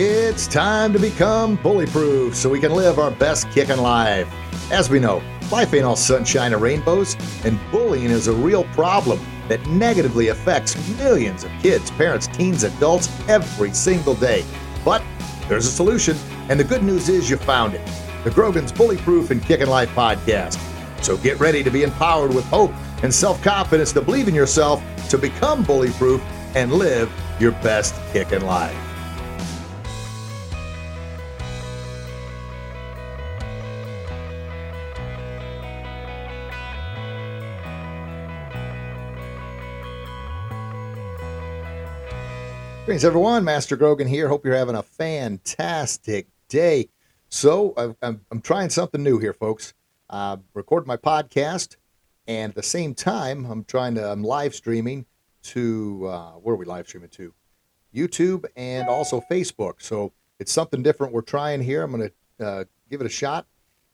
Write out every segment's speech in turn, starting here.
It's time to become bully-proof so we can live our best kicking life. As we know, life ain't all sunshine and rainbows, and bullying is a real problem that negatively affects millions of kids, parents, teens, adults every single day. But there's a solution, and the good news is you found it. The Grogan's Bully-Proof and Kicking Life podcast. So get ready to be empowered with hope and self-confidence to believe in yourself, to become bully-proof, and live your best kicking life. Greetings, everyone. Master Grogan here. Hope you're having a fantastic day. So, I've- I'm, I'm trying something new here, folks. Uh, record my podcast, and at the same time, I'm trying to, I'm live streaming to, uh, where are we live streaming to? YouTube and also Facebook. So, it's something different we're trying here. I'm going to uh, give it a shot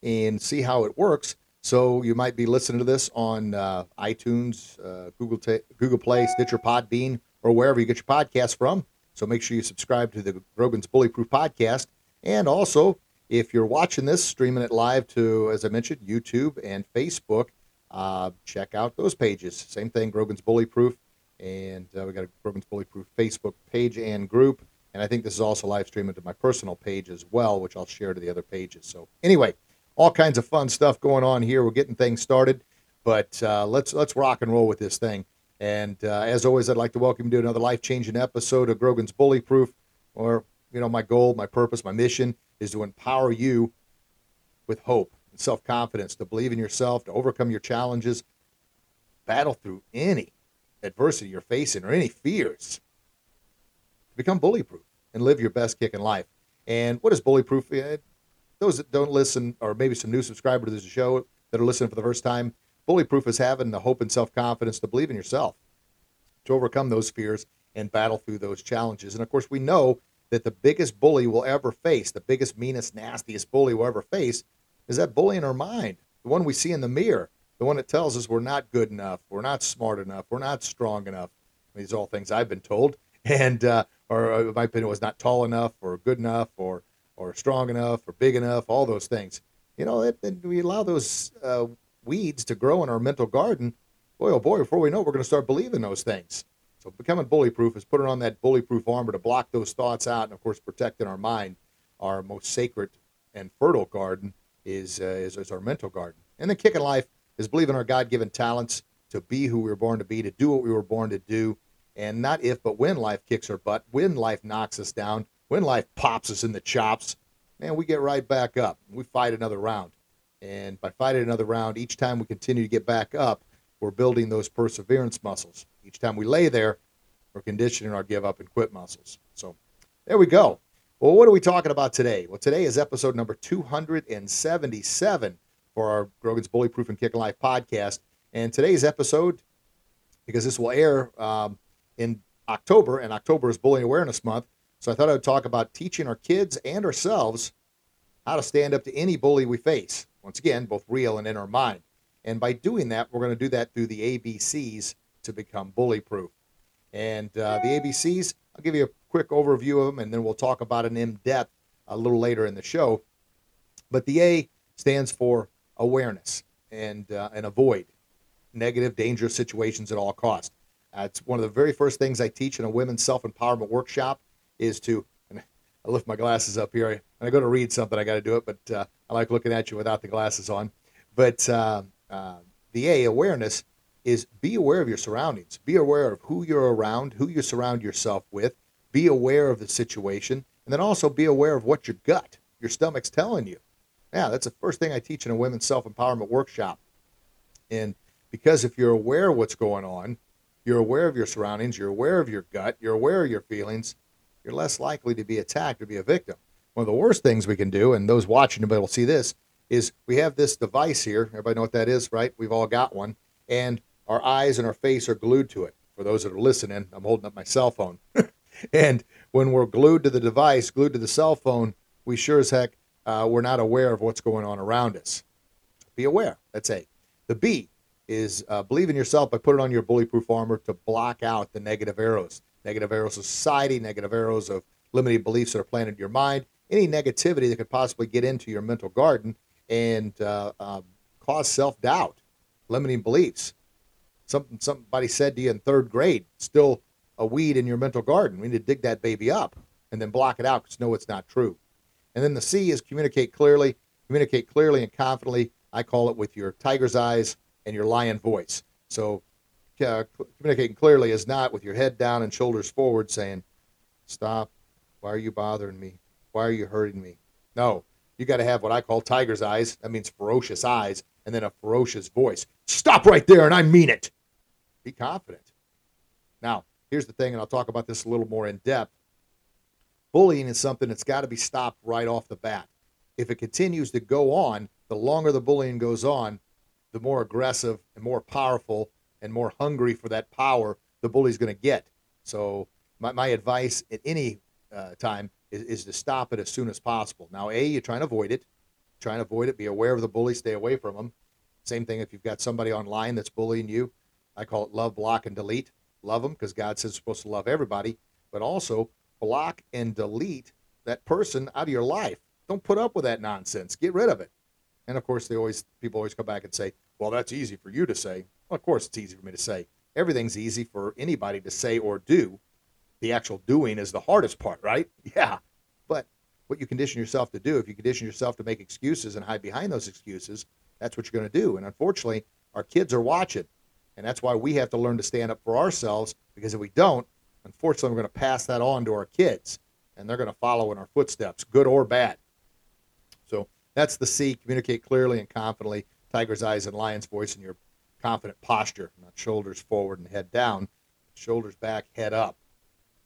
and see how it works. So, you might be listening to this on uh, iTunes, uh, Google, Ta- Google Play, Stitcher, Podbean, or wherever you get your podcast from. So make sure you subscribe to the Grogan's Bullyproof podcast. And also, if you're watching this, streaming it live to, as I mentioned, YouTube and Facebook, uh, check out those pages. Same thing, Grogan's Bullyproof. And uh, we got a Grogan's Bullyproof Facebook page and group. And I think this is also live streaming to my personal page as well, which I'll share to the other pages. So anyway, all kinds of fun stuff going on here. We're getting things started, but uh, let's let's rock and roll with this thing. And uh, as always, I'd like to welcome you to another life changing episode of Grogan's Bully Proof. Or, you know, my goal, my purpose, my mission is to empower you with hope and self confidence to believe in yourself, to overcome your challenges, battle through any adversity you're facing or any fears, to become bullyproof and live your best kick in life. And what is bully proof? Uh, Those that don't listen, or maybe some new subscribers to this show that are listening for the first time, Bullyproof is having the hope and self confidence to believe in yourself, to overcome those fears and battle through those challenges. And of course, we know that the biggest bully we'll ever face, the biggest, meanest, nastiest bully we'll ever face, is that bully in our mind, the one we see in the mirror, the one that tells us we're not good enough, we're not smart enough, we're not strong enough. These are all things I've been told, and uh, or uh, my opinion was not tall enough, or good enough, or or strong enough, or big enough. All those things. You know, it, it, we allow those uh, weeds to grow in our mental garden, boy, oh boy, before we know it, we're going to start believing those things. So becoming bully proof is putting on that bully proof armor to block those thoughts out and, of course, protecting our mind. Our most sacred and fertile garden is, uh, is, is our mental garden. And then kicking life is believing our God given talents to be who we were born to be, to do what we were born to do. And not if, but when life kicks our butt, when life knocks us down, when life pops us in the chops, man, we get right back up. We fight another round. And by fighting another round, each time we continue to get back up, we're building those perseverance muscles. Each time we lay there, we're conditioning our give up and quit muscles. So there we go. Well, what are we talking about today? Well, today is episode number 277 for our Grogan's Bullyproof and Kick Life podcast. And today's episode, because this will air um, in October, and October is Bullying Awareness Month. So I thought I would talk about teaching our kids and ourselves how to stand up to any bully we face. Once again, both real and in our mind. And by doing that, we're going to do that through the ABCs to become bully proof. And uh, the ABCs, I'll give you a quick overview of them, and then we'll talk about it in depth a little later in the show. But the A stands for awareness and uh, and avoid negative, dangerous situations at all costs. Uh, it's one of the very first things I teach in a women's self empowerment workshop is to. I lift my glasses up here. When I go to read something, I got to do it, but uh, I like looking at you without the glasses on. But uh, uh, the A awareness is be aware of your surroundings. Be aware of who you're around, who you surround yourself with. Be aware of the situation, and then also be aware of what your gut, your stomach's telling you. Yeah, that's the first thing I teach in a women's self empowerment workshop. And because if you're aware of what's going on, you're aware of your surroundings, you're aware of your gut, you're aware of your feelings, you're less likely to be attacked or be a victim. One of the worst things we can do, and those watching will see this, is we have this device here. Everybody know what that is, right? We've all got one. And our eyes and our face are glued to it. For those that are listening, I'm holding up my cell phone. and when we're glued to the device, glued to the cell phone, we sure as heck, uh, we're not aware of what's going on around us. Be aware. That's A. The B is uh, believe in yourself by putting on your bullyproof armor to block out the negative arrows. Negative arrows of society, negative arrows of limiting beliefs that are planted in your mind, any negativity that could possibly get into your mental garden and uh, uh, cause self doubt, limiting beliefs. Something somebody said to you in third grade, still a weed in your mental garden. We need to dig that baby up and then block it out because no, it's not true. And then the C is communicate clearly. Communicate clearly and confidently. I call it with your tiger's eyes and your lion voice. So uh, communicating clearly is not with your head down and shoulders forward saying, Stop. Why are you bothering me? Why are you hurting me? No, you got to have what I call tiger's eyes. That means ferocious eyes and then a ferocious voice. Stop right there, and I mean it. Be confident. Now, here's the thing, and I'll talk about this a little more in depth. Bullying is something that's got to be stopped right off the bat. If it continues to go on, the longer the bullying goes on, the more aggressive and more powerful and more hungry for that power the bully's going to get. So, my, my advice at any uh, time is, is to stop it as soon as possible. Now, A, you're trying to avoid it. Trying to avoid it. Be aware of the bully. Stay away from them. Same thing if you've got somebody online that's bullying you. I call it love, block, and delete. Love them because God says you're supposed to love everybody, but also block and delete that person out of your life. Don't put up with that nonsense. Get rid of it. And of course, they always people always come back and say, "Well, that's easy for you to say." Well, of course, it's easy for me to say. Everything's easy for anybody to say or do. The actual doing is the hardest part, right? Yeah. But what you condition yourself to do, if you condition yourself to make excuses and hide behind those excuses, that's what you're going to do. And unfortunately, our kids are watching. And that's why we have to learn to stand up for ourselves because if we don't, unfortunately, we're going to pass that on to our kids and they're going to follow in our footsteps, good or bad. So that's the C communicate clearly and confidently, tiger's eyes and lion's voice in your confident posture, not shoulders forward and head down, shoulders back, head up.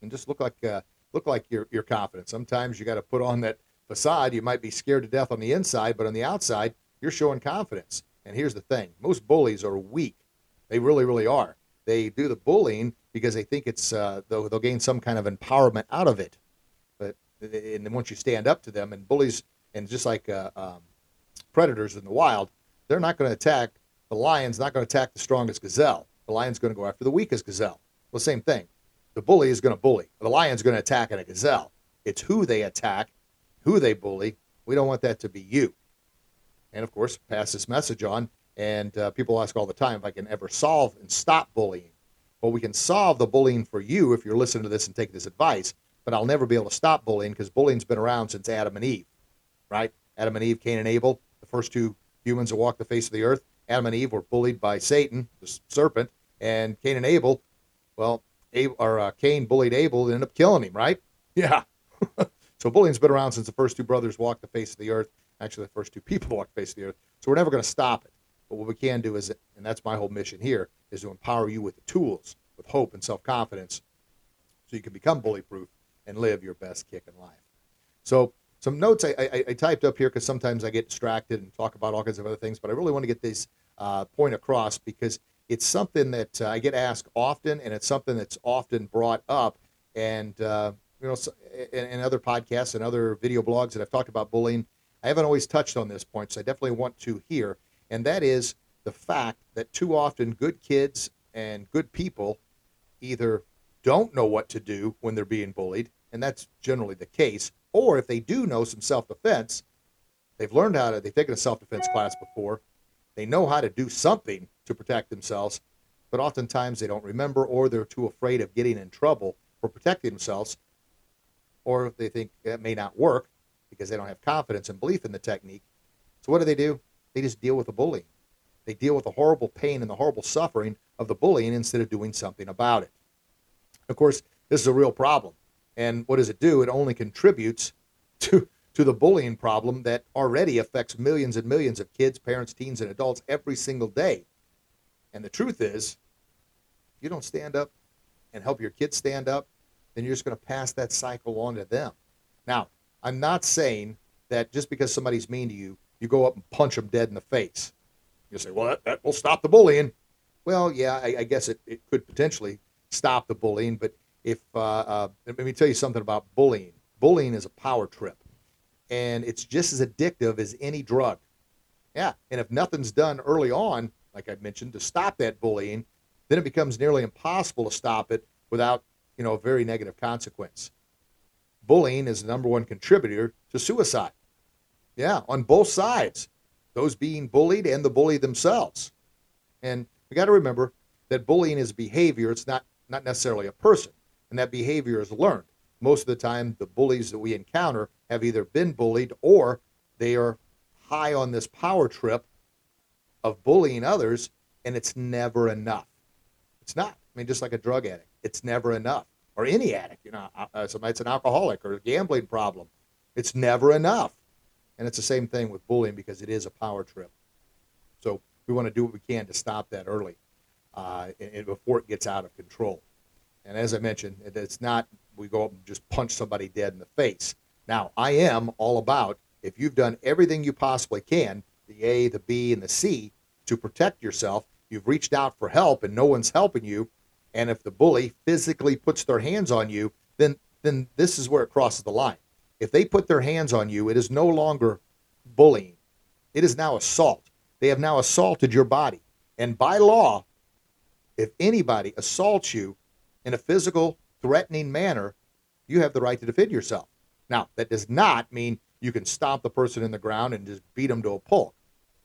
And just look like uh, look like you're, you're confident. Sometimes you got to put on that facade. You might be scared to death on the inside, but on the outside, you're showing confidence. And here's the thing most bullies are weak. They really, really are. They do the bullying because they think it's uh, they'll, they'll gain some kind of empowerment out of it. But and then once you stand up to them, and bullies, and just like uh, um, predators in the wild, they're not going to attack the lion's not going to attack the strongest gazelle. The lion's going to go after the weakest gazelle. Well, same thing. The bully is going to bully. The lion's going to attack at a gazelle. It's who they attack, who they bully. We don't want that to be you. And of course, pass this message on. And uh, people ask all the time if I can ever solve and stop bullying. Well, we can solve the bullying for you if you're listening to this and take this advice, but I'll never be able to stop bullying because bullying's been around since Adam and Eve, right? Adam and Eve, Cain and Abel, the first two humans that walked the face of the earth. Adam and Eve were bullied by Satan, the serpent, and Cain and Abel, well, Abel, or uh, Cain bullied Abel and ended up killing him, right? Yeah. so bullying's been around since the first two brothers walked the face of the earth. Actually, the first two people walked the face of the earth. So we're never going to stop it. But what we can do is, and that's my whole mission here, is to empower you with the tools, with hope and self-confidence, so you can become bully-proof and live your best kick in life. So some notes I, I, I typed up here because sometimes I get distracted and talk about all kinds of other things, but I really want to get this uh, point across because it's something that uh, I get asked often, and it's something that's often brought up. And uh, you know, in, in, other podcasts and other video blogs that I've talked about bullying, I haven't always touched on this point, so I definitely want to here, and that is the fact that too often good kids and good people either don't know what to do when they're being bullied, and that's generally the case, or if they do know some self-defense, they've learned how to. They've taken a self-defense class before, they know how to do something to protect themselves, but oftentimes they don't remember or they're too afraid of getting in trouble for protecting themselves, or they think that may not work because they don't have confidence and belief in the technique. So what do they do? They just deal with the bullying. They deal with the horrible pain and the horrible suffering of the bullying instead of doing something about it. Of course, this is a real problem. And what does it do? It only contributes to to the bullying problem that already affects millions and millions of kids, parents, teens, and adults every single day. And the truth is, you don't stand up and help your kids stand up, then you're just going to pass that cycle on to them. Now, I'm not saying that just because somebody's mean to you, you go up and punch them dead in the face. You say, well, that, that will stop the bullying. Well, yeah, I, I guess it, it could potentially stop the bullying, but if, uh, uh, let me tell you something about bullying. Bullying is a power trip and it's just as addictive as any drug. Yeah, and if nothing's done early on, like I mentioned, to stop that bullying, then it becomes nearly impossible to stop it without, you know, a very negative consequence. bullying is the number one contributor to suicide. Yeah, on both sides, those being bullied and the bully themselves. And we got to remember that bullying is behavior, it's not, not necessarily a person, and that behavior is learned. Most of the time, the bullies that we encounter have either been bullied or they are high on this power trip of bullying others, and it's never enough. It's not. I mean, just like a drug addict, it's never enough. Or any addict, you know, uh, uh somebody's an alcoholic or a gambling problem. It's never enough. And it's the same thing with bullying because it is a power trip. So we want to do what we can to stop that early uh, and, before it gets out of control. And as I mentioned, it's not we go up and just punch somebody dead in the face. Now, I am all about if you've done everything you possibly can, the A, the B, and the C, to protect yourself, you've reached out for help and no one's helping you, and if the bully physically puts their hands on you, then then this is where it crosses the line. If they put their hands on you, it is no longer bullying. It is now assault. They have now assaulted your body. And by law, if anybody assaults you in a physical, threatening manner, you have the right to defend yourself. Now, that does not mean you can stomp the person in the ground and just beat them to a pulp.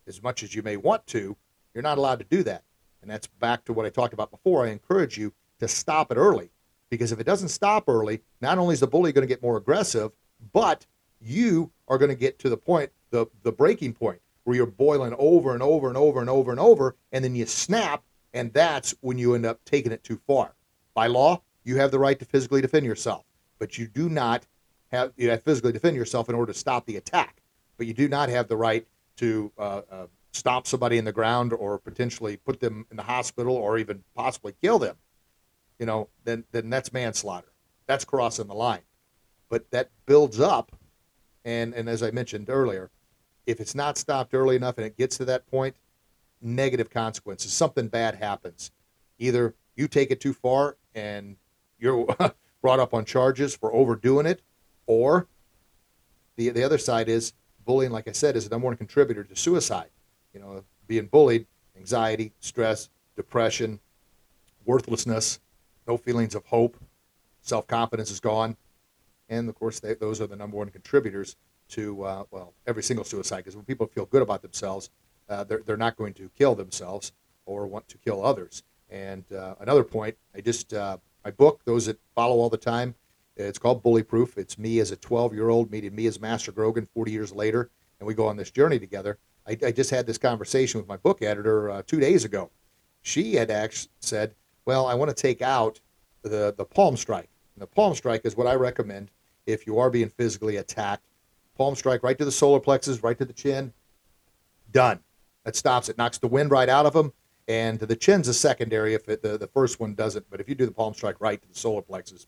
As much as you may want to, you're not allowed to do that. And that's back to what I talked about before. I encourage you to stop it early because if it doesn't stop early, not only is the bully going to get more aggressive, but you are going to get to the point, the, the breaking point, where you're boiling over and over and over and over and over, and then you snap, and that's when you end up taking it too far. By law, you have the right to physically defend yourself, but you do not have you have physically defend yourself in order to stop the attack. But you do not have the right to uh, uh, stop somebody in the ground or potentially put them in the hospital or even possibly kill them. You know, then then that's manslaughter. That's crossing the line. But that builds up, and and as I mentioned earlier, if it's not stopped early enough and it gets to that point, negative consequences. Something bad happens. Either you take it too far and you're brought up on charges for overdoing it, or the the other side is bullying. Like I said, is the number one contributor to suicide. You know, being bullied, anxiety, stress, depression, worthlessness, no feelings of hope, self confidence is gone, and of course, they, those are the number one contributors to uh, well every single suicide. Because when people feel good about themselves, uh, they're they're not going to kill themselves or want to kill others. And uh, another point, I just uh, my book, those that follow all the time, it's called Bullyproof. It's me as a 12 year old meeting me as Master Grogan 40 years later, and we go on this journey together. I, I just had this conversation with my book editor uh, two days ago. She had actually said, "Well, I want to take out the the palm strike. And the palm strike is what I recommend if you are being physically attacked. Palm strike right to the solar plexus, right to the chin. Done. That stops it. Knocks the wind right out of them. And the chin's a secondary if it, the the first one doesn't. But if you do the palm strike right to the solar plexus,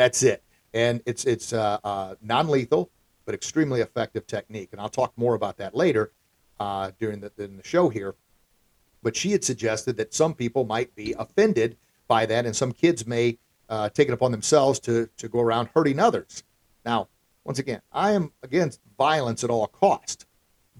that's it. And it's it's uh, uh, non-lethal, but extremely effective technique. And I'll talk more about that later uh, during the, in the show here. But she had suggested that some people might be offended by that, and some kids may uh, take it upon themselves to to go around hurting others. Now, once again, I am against violence at all cost,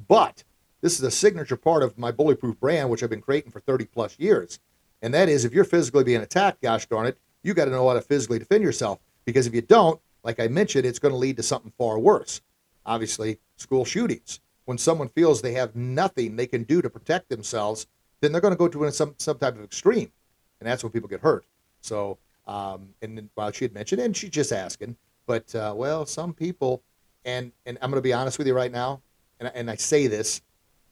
but this is a signature part of my bullyproof brand, which I've been creating for 30 plus years. And that is if you're physically being attacked, gosh darn it, you got to know how to physically defend yourself. Because if you don't, like I mentioned, it's going to lead to something far worse. Obviously, school shootings. When someone feels they have nothing they can do to protect themselves, then they're going to go to some some type of extreme, and that's when people get hurt. So, um, and while she had mentioned, and she's just asking, but uh, well, some people, and and I'm going to be honest with you right now, and and I say this,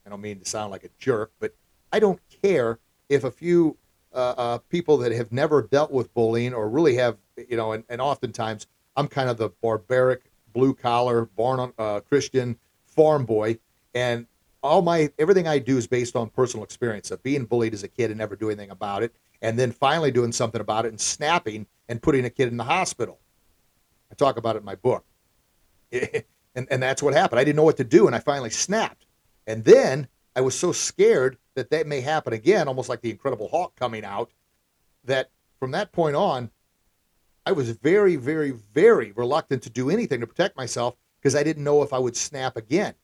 I don't mean to sound like a jerk, but I don't care if a few uh, uh, people that have never dealt with bullying or really have, you know, and, and oftentimes I'm kind of the barbaric, blue collar, born uh, Christian farm boy, and all my everything I do is based on personal experience of being bullied as a kid and never doing anything about it, and then finally doing something about it and snapping and putting a kid in the hospital. I talk about it in my book, and and that's what happened. I didn't know what to do, and I finally snapped, and then I was so scared that that may happen again, almost like the Incredible Hulk coming out, that from that point on, I was very, very, very reluctant to do anything to protect myself because I didn't know if I would snap again.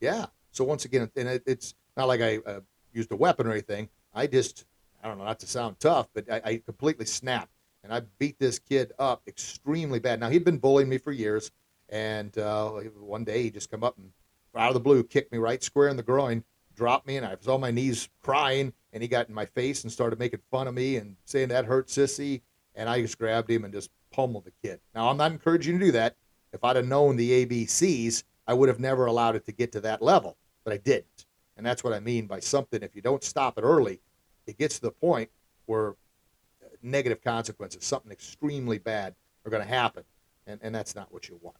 Yeah. So once again, and it, it's not like I uh, used a weapon or anything. I just, I don't know, not to sound tough, but I, I completely snapped. and I beat this kid up extremely bad. Now he'd been bullying me for years, and uh, one day he just come up and out of the blue kicked me right square in the groin, dropped me, and I was on my knees crying, and he got in my face and started making fun of me and saying that hurt sissy, and I just grabbed him and just pummeled the kid. Now I'm not encouraging you to do that. If I'd have known the ABCs, I would have never allowed it to get to that level, but I didn't. And that's what I mean by something. If you don't stop it early, it gets to the point where uh, negative consequences, something extremely bad, are going to happen. And, and that's not what you want.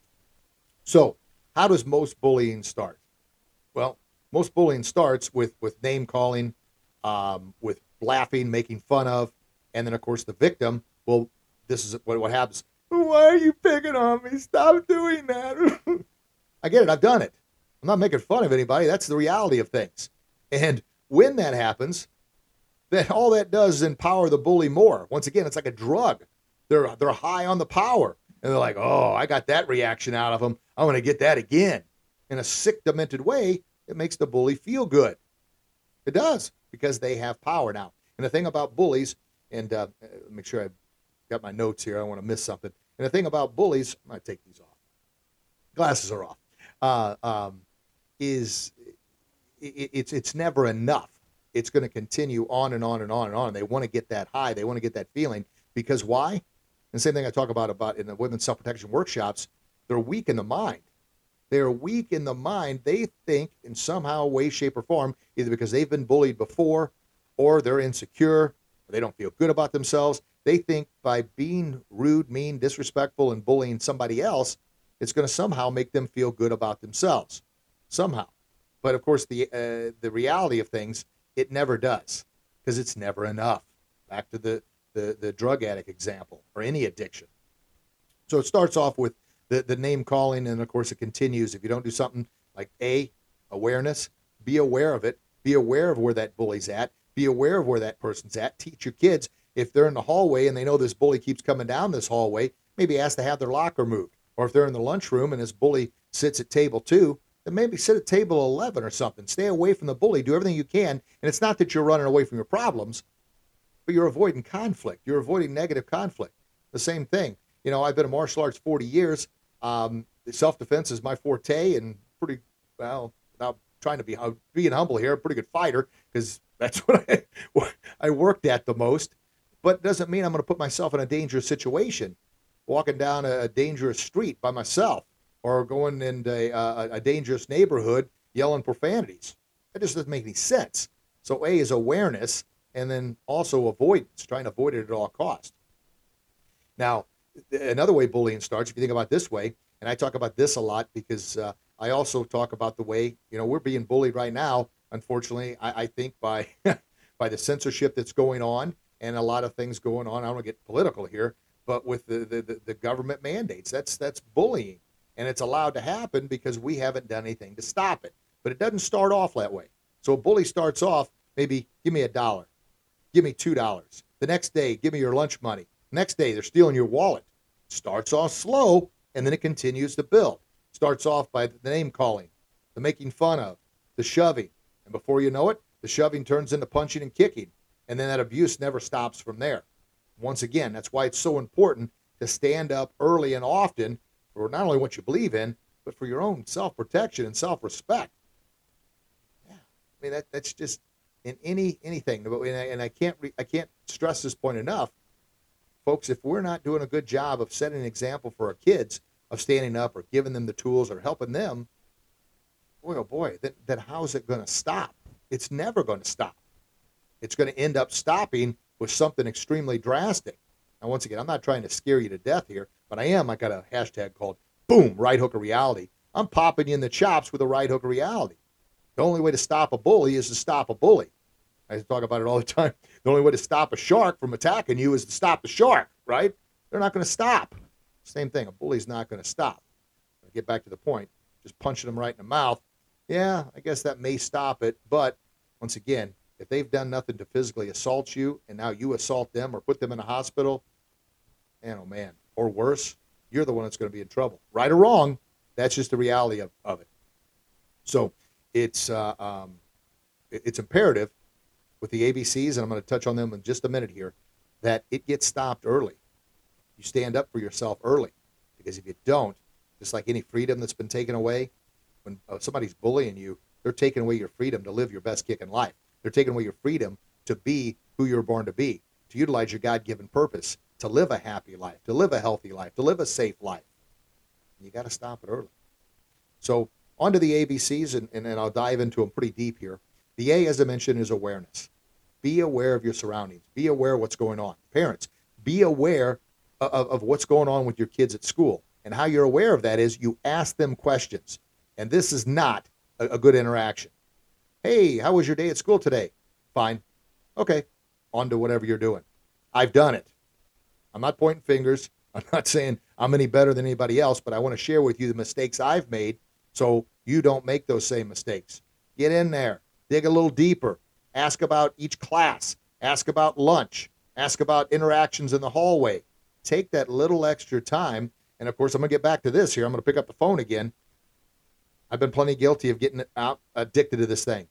So, how does most bullying start? Well, most bullying starts with, with name calling, um, with laughing, making fun of, and then, of course, the victim. Well, this is what, what happens. Why are you picking on me? Stop doing that. I get it. I've done it. I'm not making fun of anybody. That's the reality of things. And when that happens, that all that does is empower the bully more. Once again, it's like a drug. They're they're high on the power, and they're like, "Oh, I got that reaction out of them. I'm going to get that again." In a sick, demented way, it makes the bully feel good. It does because they have power now. And the thing about bullies, and uh, make sure I got my notes here. I don't want to miss something. And the thing about bullies, I take these off. Glasses are off. Uh, um, is it, it's it's never enough it's going to continue on and on and on and on. They want to get that high. They want to get that feeling because why? And same thing I talk about about in the women's self protection workshops. They're weak in the mind. They're weak in the mind. They think in somehow, way, shape, or form, either because they've been bullied before, or they're insecure, or they don't feel good about themselves. They think by being rude, mean, disrespectful, and bullying somebody else, it's going to somehow make them feel good about themselves. Somehow. But of course, the uh, the reality of things it never does because it's never enough. Back to the, the, the drug addict example or any addiction. So it starts off with the, the name calling, and of course, it continues. If you don't do something like A, awareness, be aware of it, be aware of where that bully's at, be aware of where that person's at. Teach your kids if they're in the hallway and they know this bully keeps coming down this hallway, maybe ask to have their locker moved. Or if they're in the lunchroom and this bully sits at table two, then maybe sit at table 11 or something. Stay away from the bully. Do everything you can. And it's not that you're running away from your problems, but you're avoiding conflict. You're avoiding negative conflict. The same thing. You know, I've been in martial arts 40 years. Um, Self defense is my forte and pretty, well, without trying to be being humble here, a pretty good fighter because that's what I, I worked at the most. But it doesn't mean I'm going to put myself in a dangerous situation walking down a dangerous street by myself or going into a, a dangerous neighborhood yelling profanities. That just doesn't make any sense. So A is awareness, and then also avoidance, trying to avoid it at all costs. Now, another way bullying starts, if you think about this way, and I talk about this a lot because uh, I also talk about the way you know we're being bullied right now. Unfortunately, I, I think by by the censorship that's going on and a lot of things going on. I don't want to get political here, but with the, the, the government mandates, that's that's bullying and it's allowed to happen because we haven't done anything to stop it. But it doesn't start off that way. So a bully starts off maybe give me a dollar, give me two dollars. The next day, give me your lunch money. Next day, they're stealing your wallet. Starts off slow and then it continues to build. Starts off by the name calling, the making fun of, the shoving, and before you know it, the shoving turns into punching and kicking, and then that abuse never stops from there. Once again, that's why it's so important to stand up early and often for not only what you believe in, but for your own self protection and self respect. Yeah, I mean that that's just in any anything. And I can't re, I can't stress this point enough, folks. If we're not doing a good job of setting an example for our kids of standing up or giving them the tools or helping them, boy oh boy, then, then how's it going to stop? It's never going to stop. It's going to end up stopping with something extremely drastic. Now, once again, I'm not trying to scare you to death here, but I am. I got a hashtag called Boom, Right Hook of Reality. I'm popping you in the chops with a right hook of reality. The only way to stop a bully is to stop a bully. I talk about it all the time. The only way to stop a shark from attacking you is to stop the shark, right? They're not going to stop. Same thing. A bully's not going to stop. I get back to the point. Just punching them right in the mouth. Yeah, I guess that may stop it. But once again, if they've done nothing to physically assault you and now you assault them or put them in a hospital, man, oh man, or worse, you're the one that's going to be in trouble. Right or wrong, that's just the reality of, of it. So it's uh, um, it's imperative with the ABCs, and I'm going to touch on them in just a minute here, that it gets stopped early. you stand up for yourself early. Because if you don't, just like any freedom that's been taken away, when uh, somebody's bullying you, they're taking away your freedom to live your best kick in life. They're taking away your freedom to be who you were born to be, to utilize your God given purpose, to live a happy life, to live a healthy life, to live a safe life. And you got to stop it early. So, on to the ABCs, and, and, I'll dive into them pretty deep here. The A, as I mentioned, is awareness. Be aware of your surroundings. Be aware of what's going on. Parents, be aware of, of what's going on with your kids at school. And how you're aware of that is you ask them questions. And this is not a, a good interaction. Hey, how was your day at school today? Fine. Okay. On to whatever you're doing. I've done it. I'm not pointing fingers. I'm not saying I'm any better than anybody else, but I want to share with you the mistakes I've made so you don't make those same mistakes. Get in there, dig a little deeper, ask about each class, ask about lunch, ask about interactions in the hallway. Take that little extra time. And of course, I'm going to get back to this here. I'm going to pick up the phone again. I've been plenty guilty of getting out addicted to this thing.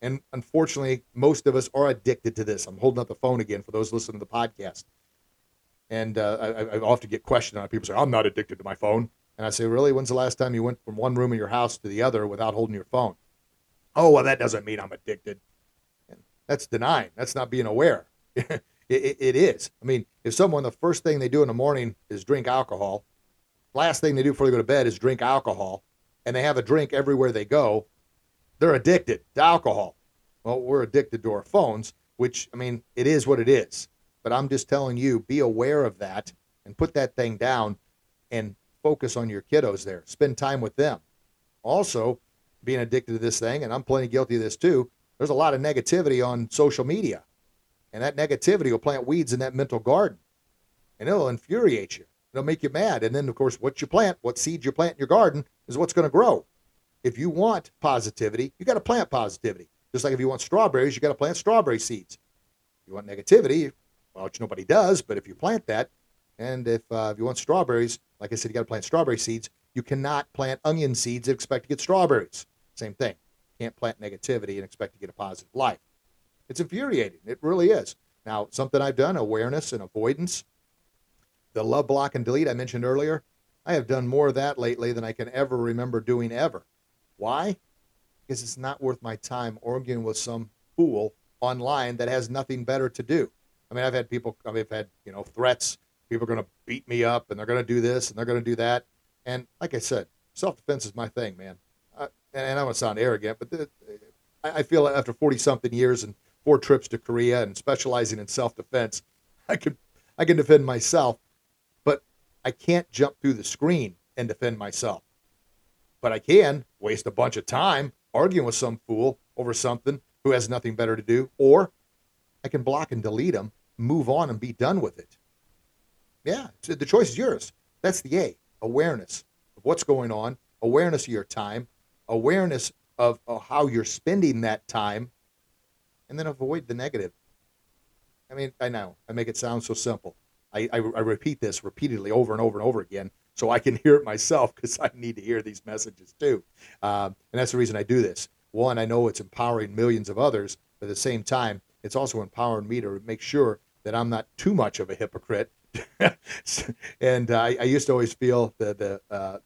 And unfortunately, most of us are addicted to this. I'm holding up the phone again for those listening to the podcast. And uh, I, I, often get questioned on it. People say, I'm not addicted to my phone. And I say, Really? When's the last time you went from one room of your house to the other without holding your phone? Oh, well, that doesn't mean I'm addicted. That's denying. That's not being aware. it, it, it is. I mean, if someone, the first thing they do in the morning is drink alcohol, last thing they do before they go to bed is drink alcohol, and they have a drink everywhere they go, they're addicted to alcohol. Well, we're addicted to our phones, which, I mean, it is what it is. But I'm just telling you, be aware of that and put that thing down and focus on your kiddos there. Spend time with them. Also, being addicted to this thing, and I'm plenty guilty of this too, there's a lot of negativity on social media. And that negativity will plant weeds in that mental garden. And it'll infuriate you. It'll make you mad. And then, of course, what you plant, what seeds you plant in your garden, is what's going to grow. If you want positivity, you got to plant positivity. Just like if you want strawberries, you got to plant strawberry seeds. If you want negativity, well, which nobody does, but if you plant that, and if, uh, if you want strawberries, like I said, you got to plant strawberry seeds. You cannot plant onion seeds and expect to get strawberries. Same thing. You can't plant negativity and expect to get a positive life. It's infuriating. It really is. Now, something I've done, awareness and avoidance. The love block and delete I mentioned earlier, I have done more of that lately than I can ever remember doing ever. Why? Because it's not worth my time arguing with some fool online that has nothing better to do. I mean, I've had people, I've had, you know, threats. People are going to beat me up and they're going to do this and they're going to do that. And like I said, self defense is my thing, man. And I don't sound arrogant, but the, I feel after 40 something years and four trips to Korea and specializing in self defense, I can, I can defend myself, but I can't jump through the screen and defend myself. But I can waste a bunch of time arguing with some fool over something who has nothing better to do, or I can block and delete them, move on, and be done with it. Yeah, the choice is yours. That's the A awareness of what's going on, awareness of your time, awareness of, of how you're spending that time, and then avoid the negative. I mean, I know I make it sound so simple. I, I, I repeat this repeatedly over and over and over again so I can hear it myself because I need to hear these messages too. Um, and that's the reason I do this. One, I know it's empowering millions of others, but at the same time, it's also empowering me to make sure that I'm not too much of a hypocrite. and uh, I, used to always feel that the, uh,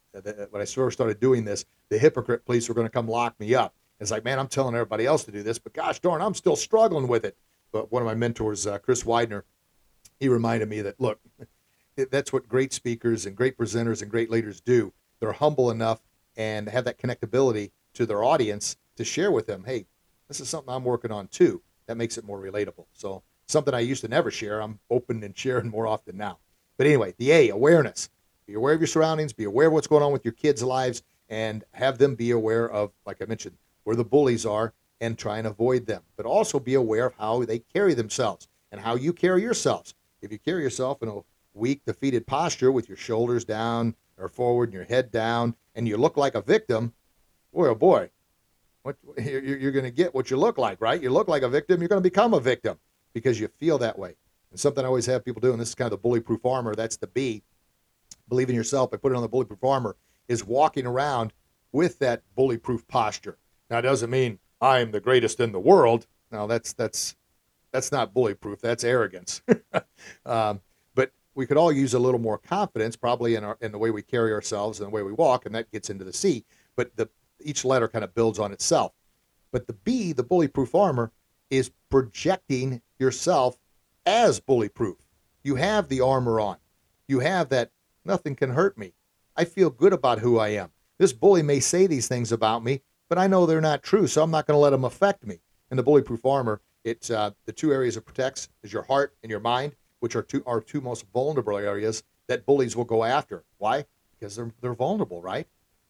when I first started doing this, the hypocrite police were going to come lock me up. It's like, man, I'm telling everybody else to do this, but gosh darn, I'm still struggling with it. But one of my mentors, uh, Chris Widener, he reminded me that look, that's what great speakers and great presenters and great leaders do. They're humble enough and have that connectability to their audience to share with them, hey, this is something I'm working on too. That makes it more relatable. So something I used to never share, I'm open and sharing more often now. But anyway, the A, awareness. Be aware of your surroundings, be aware of what's going on with your kids' lives, and have them be aware of, like I mentioned, where the bullies are and try and avoid them. But also be aware of how they carry themselves and how you carry yourselves. If you carry yourself in a weak, defeated posture with your shoulders down or forward and your head down, and you look like a victim, boy, oh boy, what, you're going to get what you look like, right? You look like a victim, you're going to become a victim because you feel that way. And something I always have people do, and this is kind of the bullyproof armor, that's the B. Believe in yourself. I put it on the bullyproof armor, is walking around with that bullyproof posture. Now, it doesn't mean I am the greatest in the world. Now, that's that's that's not bullyproof. That's arrogance. um, but we could all use a little more confidence, probably in our in the way we carry ourselves and the way we walk, and that gets into the C. But the each letter kind of builds on itself. But the B, the bully-proof armor, is projecting yourself as bully-proof. You have the armor on. You have that nothing can hurt me. I feel good about who I am. This bully may say these things about me, but I know they're not true, so I'm not going to let them affect me. And the bully-proof armor, it's uh, the two areas it protects is your heart and your mind, which are two our two most vulnerable areas that bullies will go after. Why? Because they're they're vulnerable, right?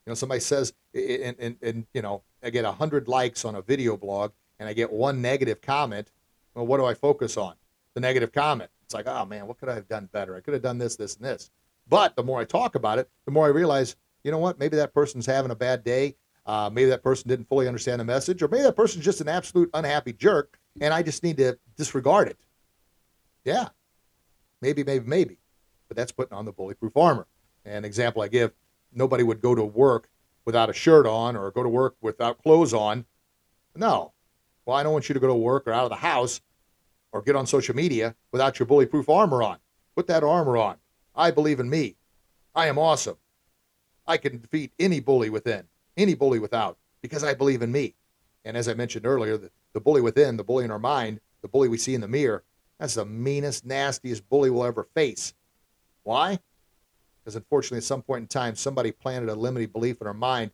You know, somebody says, and, and, and you know, I get 100 likes on a video blog and I get one negative comment. Well, what do I focus on? The negative comment. It's like, oh man, what could I have done better? I could have done this, this, and this. But the more I talk about it, the more I realize, you know what? Maybe that person's having a bad day. Uh, maybe that person didn't fully understand the message, or maybe that person's just an absolute unhappy jerk, and I just need to disregard it. Yeah, maybe, maybe, maybe. But that's putting on the bully-proof armor. An example I give: nobody would go to work without a shirt on, or go to work without clothes on. No. Well, I don't want you to go to work or out of the house or get on social media without your bully-proof armor on. Put that armor on. I believe in me. I am awesome. I can defeat any bully within, any bully without, because I believe in me. And as I mentioned earlier, the, the bully within, the bully in our mind, the bully we see in the mirror, that's the meanest, nastiest bully we'll ever face. Why? Because unfortunately, at some point in time, somebody planted a limiting belief in our mind,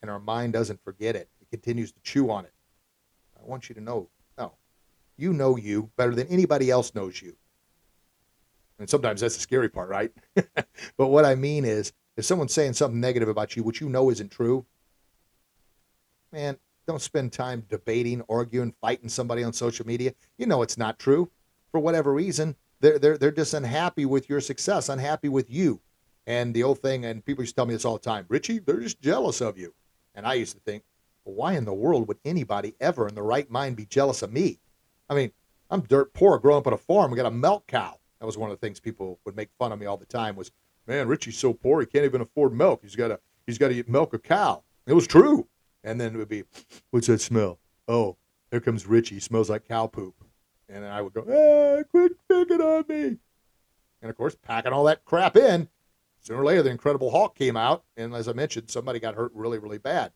and our mind doesn't forget it. It continues to chew on it. I want you to know no, you know you better than anybody else knows you. And sometimes that's the scary part, right? but what I mean is, if someone's saying something negative about you, which you know isn't true, man, don't spend time debating, arguing, fighting somebody on social media. You know it's not true. For whatever reason, they're, they're, they're just unhappy with your success, unhappy with you. And the old thing, and people used to tell me this all the time Richie, they're just jealous of you. And I used to think, why in the world would anybody ever in the right mind be jealous of me? I mean, I'm dirt poor growing up on a farm. We got a milk cow. That was one of the things people would make fun of me all the time was, man, Richie's so poor he can't even afford milk. He's got to he's got to milk a cow. It was true. And then it would be, what's that smell? Oh, here comes Richie. He smells like cow poop. And I would go, ah, quit picking on me. And of course, packing all that crap in, sooner or later, the Incredible Hulk came out. And as I mentioned, somebody got hurt really, really bad.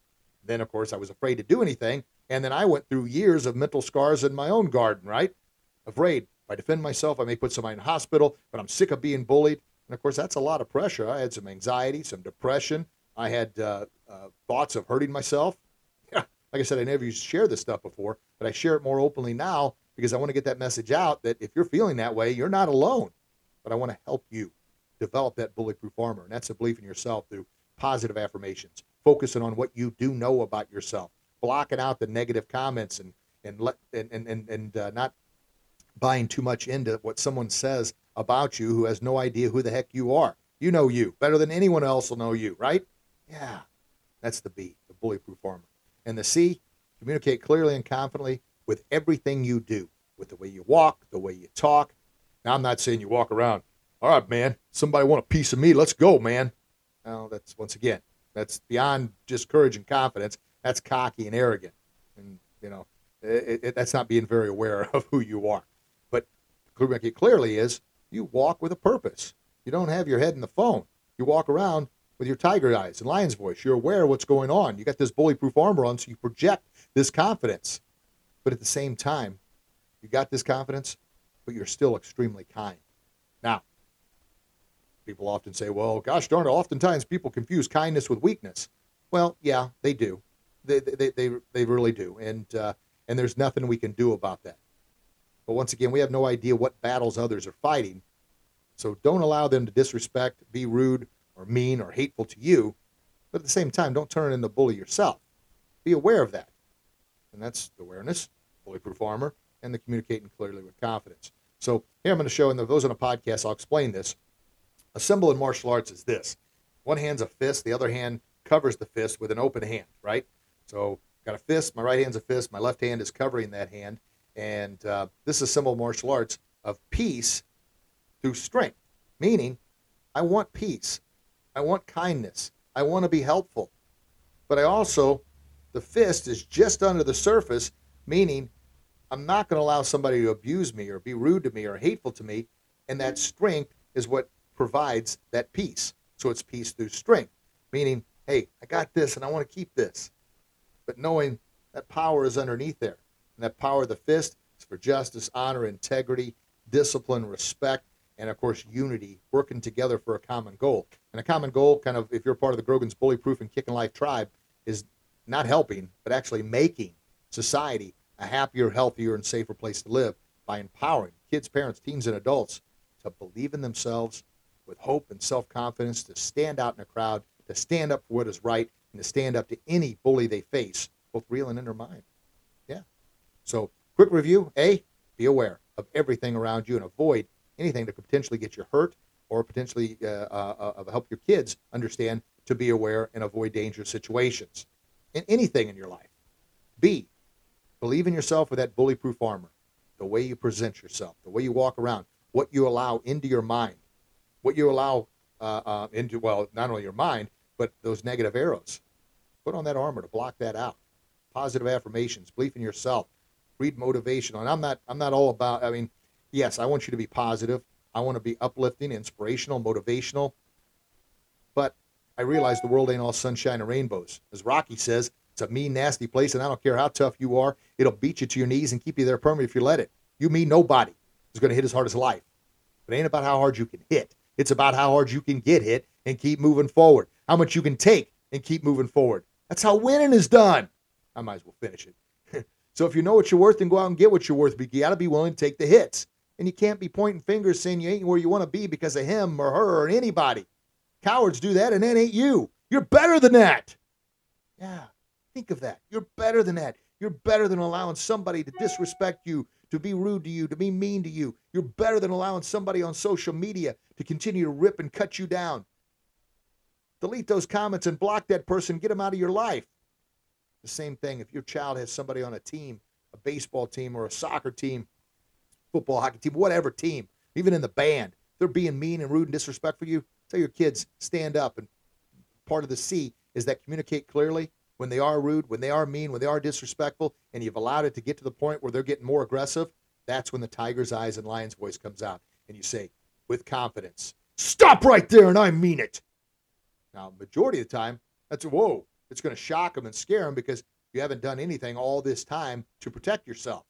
Then, of course, I was afraid to do anything. And then I went through years of mental scars in my own garden, right? Afraid. If I defend myself, I may put somebody in hospital, but I'm sick of being bullied. And of course, that's a lot of pressure. I had some anxiety, some depression. I had uh, uh, thoughts of hurting myself. Yeah, like I said, I never used to share this stuff before, but I share it more openly now because I want to get that message out that if you're feeling that way, you're not alone. But I want to help you develop that bullyproof armor, and that's a belief in yourself through positive affirmations, focusing on what you do know about yourself, blocking out the negative comments, and and let and and and, uh, not buying too much into what someone says about you who has no idea who the heck you are. You know you better than anyone else will know you, right? Yeah, that's the B, the bullyproof armor. And the C, communicate clearly and confidently with everything you do, with the way you walk, the way you talk. Now, I'm not saying you walk around, all right, man, somebody want a piece of me, let's go, man. No, that's once again, that's beyond just courage and confidence. That's cocky and arrogant. And, you know, it, it, that's not being very aware of who you are. But communicate clearly is you walk with a purpose. You don't have your head in the phone. You walk around with your tiger eyes and lion's voice. You're aware of what's going on. You got this bullyproof armor on, so you project this confidence. But at the same time, you got this confidence, but you're still extremely kind. Now, people often say, well, gosh darn it, oftentimes people confuse kindness with weakness. Well, yeah, they do. They, they, they, they really do. And, uh, and there's nothing we can do about that. But once again, we have no idea what battles others are fighting. So don't allow them to disrespect, be rude, or mean, or hateful to you. But at the same time, don't turn into bully yourself. Be aware of that. And that's the awareness, bullyproof armor, and the communicating clearly with confidence. So here I'm going to show, and those on a podcast, I'll explain this. A symbol in martial arts is this. One hand's a fist, the other hand covers the fist with an open hand, right? So got a fist, my right hand's a fist, my left hand is covering that hand, and uh, this is a symbol of martial arts of peace through strength, meaning I want peace. I want kindness. I want to be helpful. But I also, the fist is just under the surface, meaning I'm not going to allow somebody to abuse me or be rude to me or hateful to me. And that strength is what provides that peace. So it's peace through strength, meaning, hey, I got this and I want to keep this. But knowing that power is underneath there. And that power of the fist is for justice, honor, integrity, discipline, respect, and of course, unity, working together for a common goal. And a common goal, kind of, if you're part of the Grogan's Bully Proof and Kicking Life tribe, is not helping, but actually making society a happier, healthier, and safer place to live by empowering kids, parents, teens, and adults to believe in themselves with hope and self confidence, to stand out in a crowd, to stand up for what is right, and to stand up to any bully they face, both real and in their mind. Yeah. So, quick review A, be aware of everything around you and avoid anything that could potentially get you hurt or potentially uh, uh, uh, help your kids understand to be aware and avoid dangerous situations in anything in your life. B, believe in yourself with that bully-proof armor, the way you present yourself, the way you walk around, what you allow into your mind, what you allow uh, uh, into, well, not only your mind, but those negative arrows. Put on that armor to block that out. Positive affirmations, belief in yourself, read motivational. And I'm not I'm not all about I mean, yes, I want you to be positive. I want to be uplifting, inspirational, motivational. But I realize the world ain't all sunshine and rainbows. As Rocky says, it's a mean, nasty place, and I don't care how tough you are, it'll beat you to your knees and keep you there permanently if you let it. You mean nobody is going to hit as hard as life. It ain't about how hard you can hit. It's about how hard you can get hit and keep moving forward. How much you can take and keep moving forward. That's how winning is done. I might as well finish it. so if you know what you're worth, then go out and get what you're worth. But you got to be willing to take the hits. And you can't be pointing fingers saying you ain't where you want to be because of him or her or anybody. Cowards do that, and that ain't you. You're better than that. Yeah, think of that. You're better than that. You're better than allowing somebody to disrespect you, to be rude to you, to be mean to you. You're better than allowing somebody on social media to continue to rip and cut you down. Delete those comments and block that person. Get them out of your life. The same thing if your child has somebody on a team, a baseball team or a soccer team, football, hockey team, whatever team, even in the band, they're being mean and rude and disrespectful to you. Tell your kids stand up. And part of the C is that communicate clearly when they are rude, when they are mean, when they are disrespectful, and you've allowed it to get to the point where they're getting more aggressive. That's when the tiger's eyes and lion's voice comes out, and you say with confidence, "Stop right there!" And I mean it. Now, majority of the time, that's a whoa. It's going to shock them and scare them because you haven't done anything all this time to protect yourself.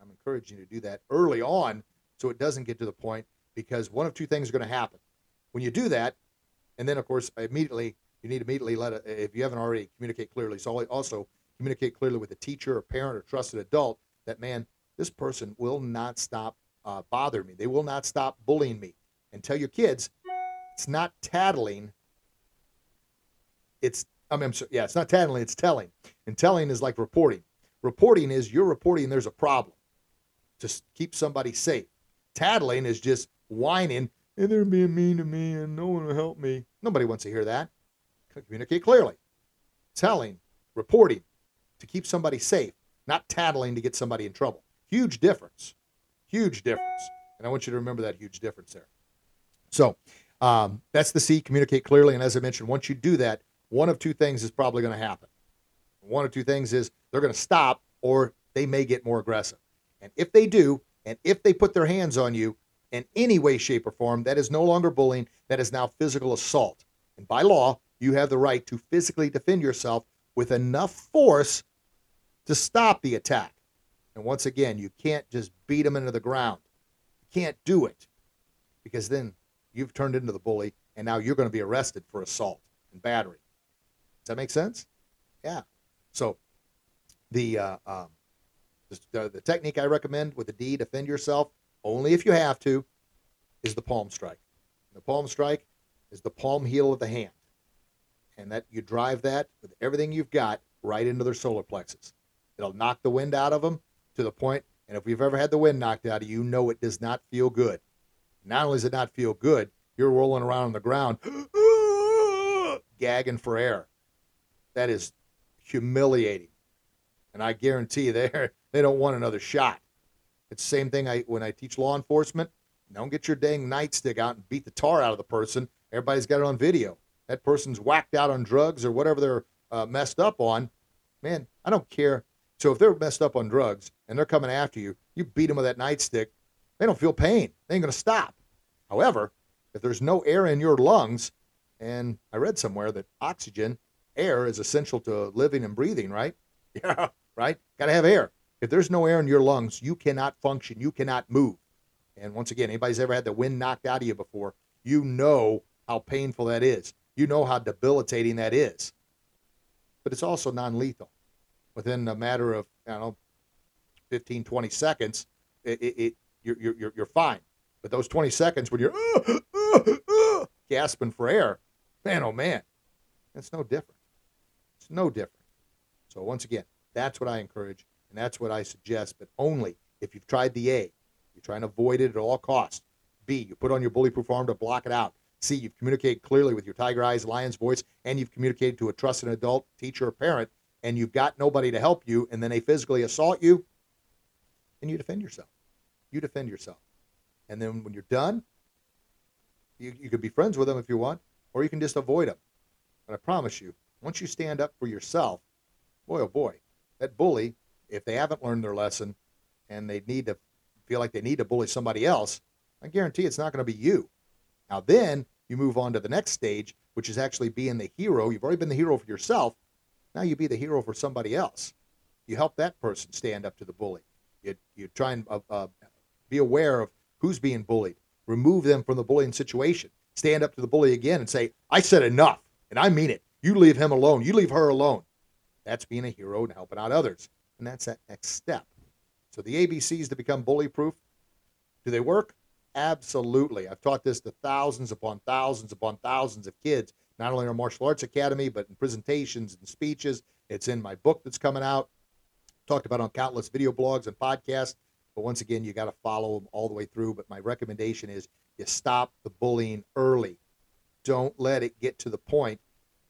I'm encouraging you to do that early on so it doesn't get to the point because one of two things are going to happen. When you do that, and then of course immediately you need to immediately let it, if you haven't already communicate clearly. So also communicate clearly with a teacher, or parent, or trusted adult that man, this person will not stop uh, bothering me. They will not stop bullying me. And tell your kids, it's not tattling it's I mean, sorry, yeah, it's not tattling, it's telling. And telling is like reporting. Reporting is you're reporting there's a problem to keep somebody safe. Tattling is just whining and they're being mean to me and no one will help me. Nobody wants to hear that. Communicate clearly. Telling, reporting to keep somebody safe, not tattling to get somebody in trouble. Huge difference. Huge difference. And I want you to remember that huge difference there. So um, that's the C, communicate clearly. And as I mentioned, once you do that, one of two things is probably going to happen. One of two things is they're going to stop or they may get more aggressive. And if they do, and if they put their hands on you in any way, shape, or form, that is no longer bullying, that is now physical assault. And by law, you have the right to physically defend yourself with enough force to stop the attack. And once again, you can't just beat them into the ground. You can't do it because then you've turned into the bully and now you're going to be arrested for assault and battery Does that make sense? Yeah. So the uh, um, the, the technique I recommend with the D, defend yourself only if you have to, is the palm strike. The palm strike is the palm heel of the hand, and that you drive that with everything you've got right into their solar plexus. It'll knock the wind out of them to the point, and if you've ever had the wind knocked out of you, you know it does not feel good. Not only does it not feel good, you're rolling around on the ground, gagging for air that is humiliating. And I guarantee you they they don't want another shot. It's the same thing I when I teach law enforcement. Don't get your dang nightstick out and beat the tar out of the person. Everybody's got it on video. That person's whacked out on drugs or whatever they're uh, messed up on. Man, I don't care. So if they're messed up on drugs and they're coming after you, you beat them with that nightstick. They don't feel pain. They ain't going to stop. However, If there's no air in your lungs, and I read somewhere that oxygen, air, is essential to living and breathing, right? Yeah, right? Got to have air. If there's no air in your lungs, you cannot function. You cannot move. And once again, anybody's ever had the wind knocked out of you before, you know how painful that is. You know how debilitating that is. But it's also non lethal. Within a matter of, I don't know, 15, 20 seconds, it, it, it you're, you're, you're fine. But those 20 seconds when you're uh, uh, uh, gasping for air, man, oh man, it's no different. It's no different. So once again, that's what I encourage, and that's what I suggest, but only if you've tried the A, you're trying to avoid it at all costs. B, you put on your bullyproof arm to block it out. C, you've communicated clearly with your tiger eyes, lion's voice, and you've communicated to a trusted adult, teacher, or parent, and you've got nobody to help you, and then they physically assault you, and you defend yourself. You defend yourself. And then when you're done, you, you could be friends with them if you want, or you can just avoid them. But I promise you, once you stand up for yourself, boy, oh boy, that bully, if they haven't learned their lesson and they need to feel like they need to bully somebody else, I guarantee it's not going to be you. Now, then you move on to the next stage, which is actually being the hero. You've already been the hero for yourself. Now you be the hero for somebody else. You help that person stand up to the bully. You, you try and uh, uh, be aware of who's being bullied. Remove them from the bullying situation. Stand up to the bully again and say, I said enough, and I mean it. You leave him alone. You leave her alone. That's being a hero and helping out others. And that's that next step. So the ABCs to become bully proof, do they work? Absolutely. I've taught this to thousands upon thousands upon thousands of kids, not only in our martial arts academy, but in presentations and speeches. It's in my book that's coming out. Talked about on countless video blogs and podcasts. But once again, you got to follow them all the way through. But my recommendation is you stop the bullying early. Don't let it get to the point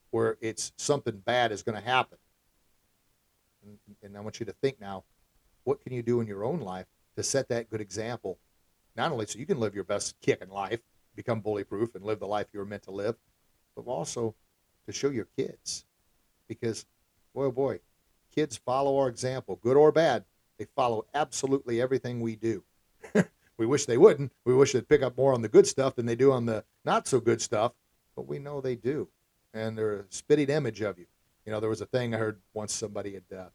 where it's something bad is going to happen. And, and I want you to think now, what can you do in your own life to set that good example not only so you can live your best kick in life, become bully proof, and live the life you were meant to live, but also to show your kids. Because, boy, oh boy, kids follow our example, good or bad. They follow absolutely everything we do. we wish they wouldn't. We wish they'd pick up more on the good stuff than they do on the not so good stuff, but we know they do. And they're a spitting image of you. You know, there was a thing I heard once somebody had, uh,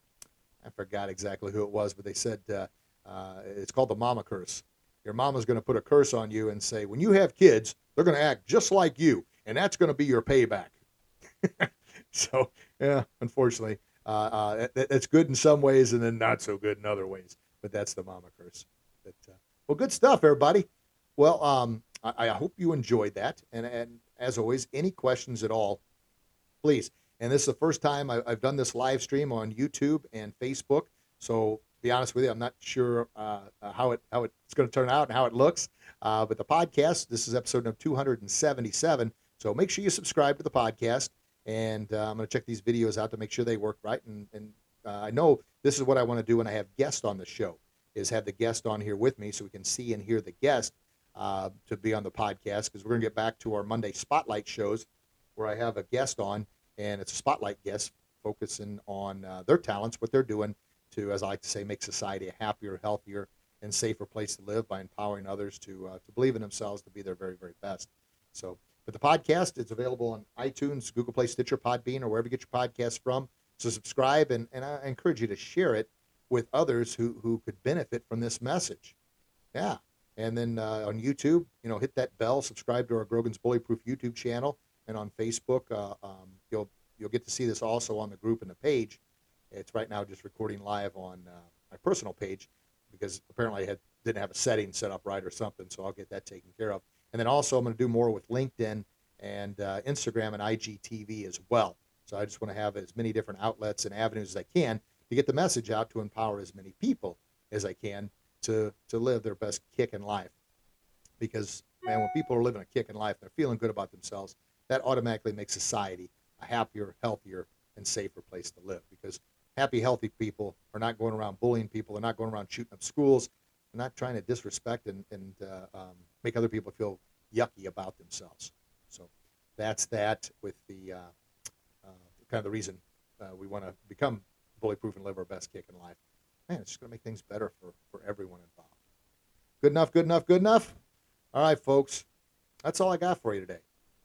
I forgot exactly who it was, but they said uh, uh, it's called the mama curse your mama's going to put a curse on you and say, when you have kids, they're going to act just like you, and that's going to be your payback. so, yeah, unfortunately, uh, uh, it's good in some ways and then not so good in other ways. But that's the mama curse. But, uh, well, good stuff, everybody. Well, um, I, I, hope you enjoyed that. And, and as always, any questions at all, please. And this is the first time I, I've done this live stream on YouTube and Facebook. So be honest with you, I'm not sure uh, uh how it how it's going to turn out and how it looks. Uh, but the podcast, this is episode number 277. So make sure you subscribe to the podcast, and uh, I'm going to check these videos out to make sure they work right. And, and uh, I know this is what I want to do when I have guests on the show, is have the guest on here with me so we can see and hear the guest uh, to be on the podcast because we're going to get back to our Monday spotlight shows where I have a guest on, and it's a spotlight guest focusing on their talents, what they're doing to, as I like to say, make society a happier, healthier, and safer place to live by empowering others to uh, to believe in themselves to be their very, very best. So, but the podcast is available on iTunes, Google Play, Stitcher, Podbean, or wherever you get your podcasts from. So subscribe, and, and I encourage you to share it with others who, who could benefit from this message. Yeah. And then uh, on YouTube, you know, hit that bell, subscribe to our Grogan's Bullyproof YouTube channel, and on Facebook, uh, um, you'll you'll get to see this also on the group and the page. It's right now just recording live on uh, my personal page because apparently I had, didn't have a setting set up right or something, so I'll get that taken care of. And then also I'm going to do more with LinkedIn and uh, Instagram and IGTV as well. So I just want to have as many different outlets and avenues as I can to get the message out to empower as many people as I can to to live their best kick in life. Because man, when people are living a kick in life, they're feeling good about themselves. That automatically makes society a happier, healthier, and safer place to live. Because happy, healthy people are not going around bullying people. They're not going around shooting up schools. They're not trying to disrespect and, and uh, um, make other people feel yucky about themselves. So that's that with the uh, uh, kind of the reason uh, we want to become bullyproof and live our best kick in life. Man, it's just going to make things better for, for everyone involved. Good enough, good enough, good enough? All right, folks. That's all I got for you today.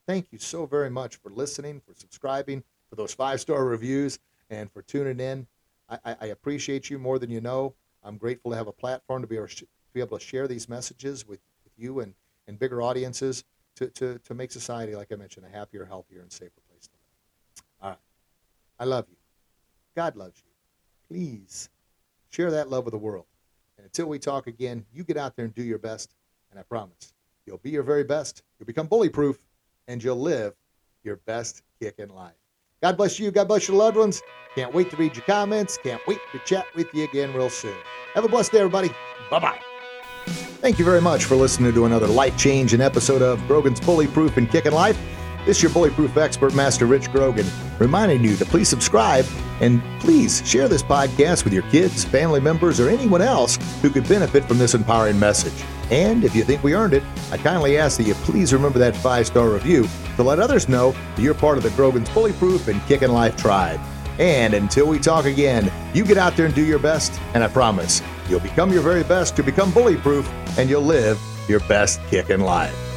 Thank you so very much for listening, for subscribing, for those five star reviews, and for tuning in. I, I, appreciate you more than you know. I'm grateful to have a platform to be able to, be able to share these messages with, with you and, and bigger audiences to, to, to make society, like I mentioned, a happier, healthier, and safer place to live. All right. I love you. God loves you. Please share that love with the world. And until we talk again, you get out there and do your best. And I promise you'll be your very best. You'll become bully proof and you'll live your best kick in life. God bless you. God bless your loved ones. Can't wait to read your comments. Can't wait to chat with you again real soon. Have a blessed day, everybody. Bye bye. Thank you very much for listening to another life changing episode of Grogan's Bully Proof and Kicking Life. This is your bullyproof expert, Master Rich Grogan, reminding you to please subscribe and please share this podcast with your kids, family members, or anyone else who could benefit from this empowering message. And if you think we earned it, I kindly ask that you please remember that five star review to let others know that you're part of the Grogan's Bullyproof and Kicking Life tribe. And until we talk again, you get out there and do your best, and I promise you'll become your very best to become bullyproof and you'll live your best kick in life.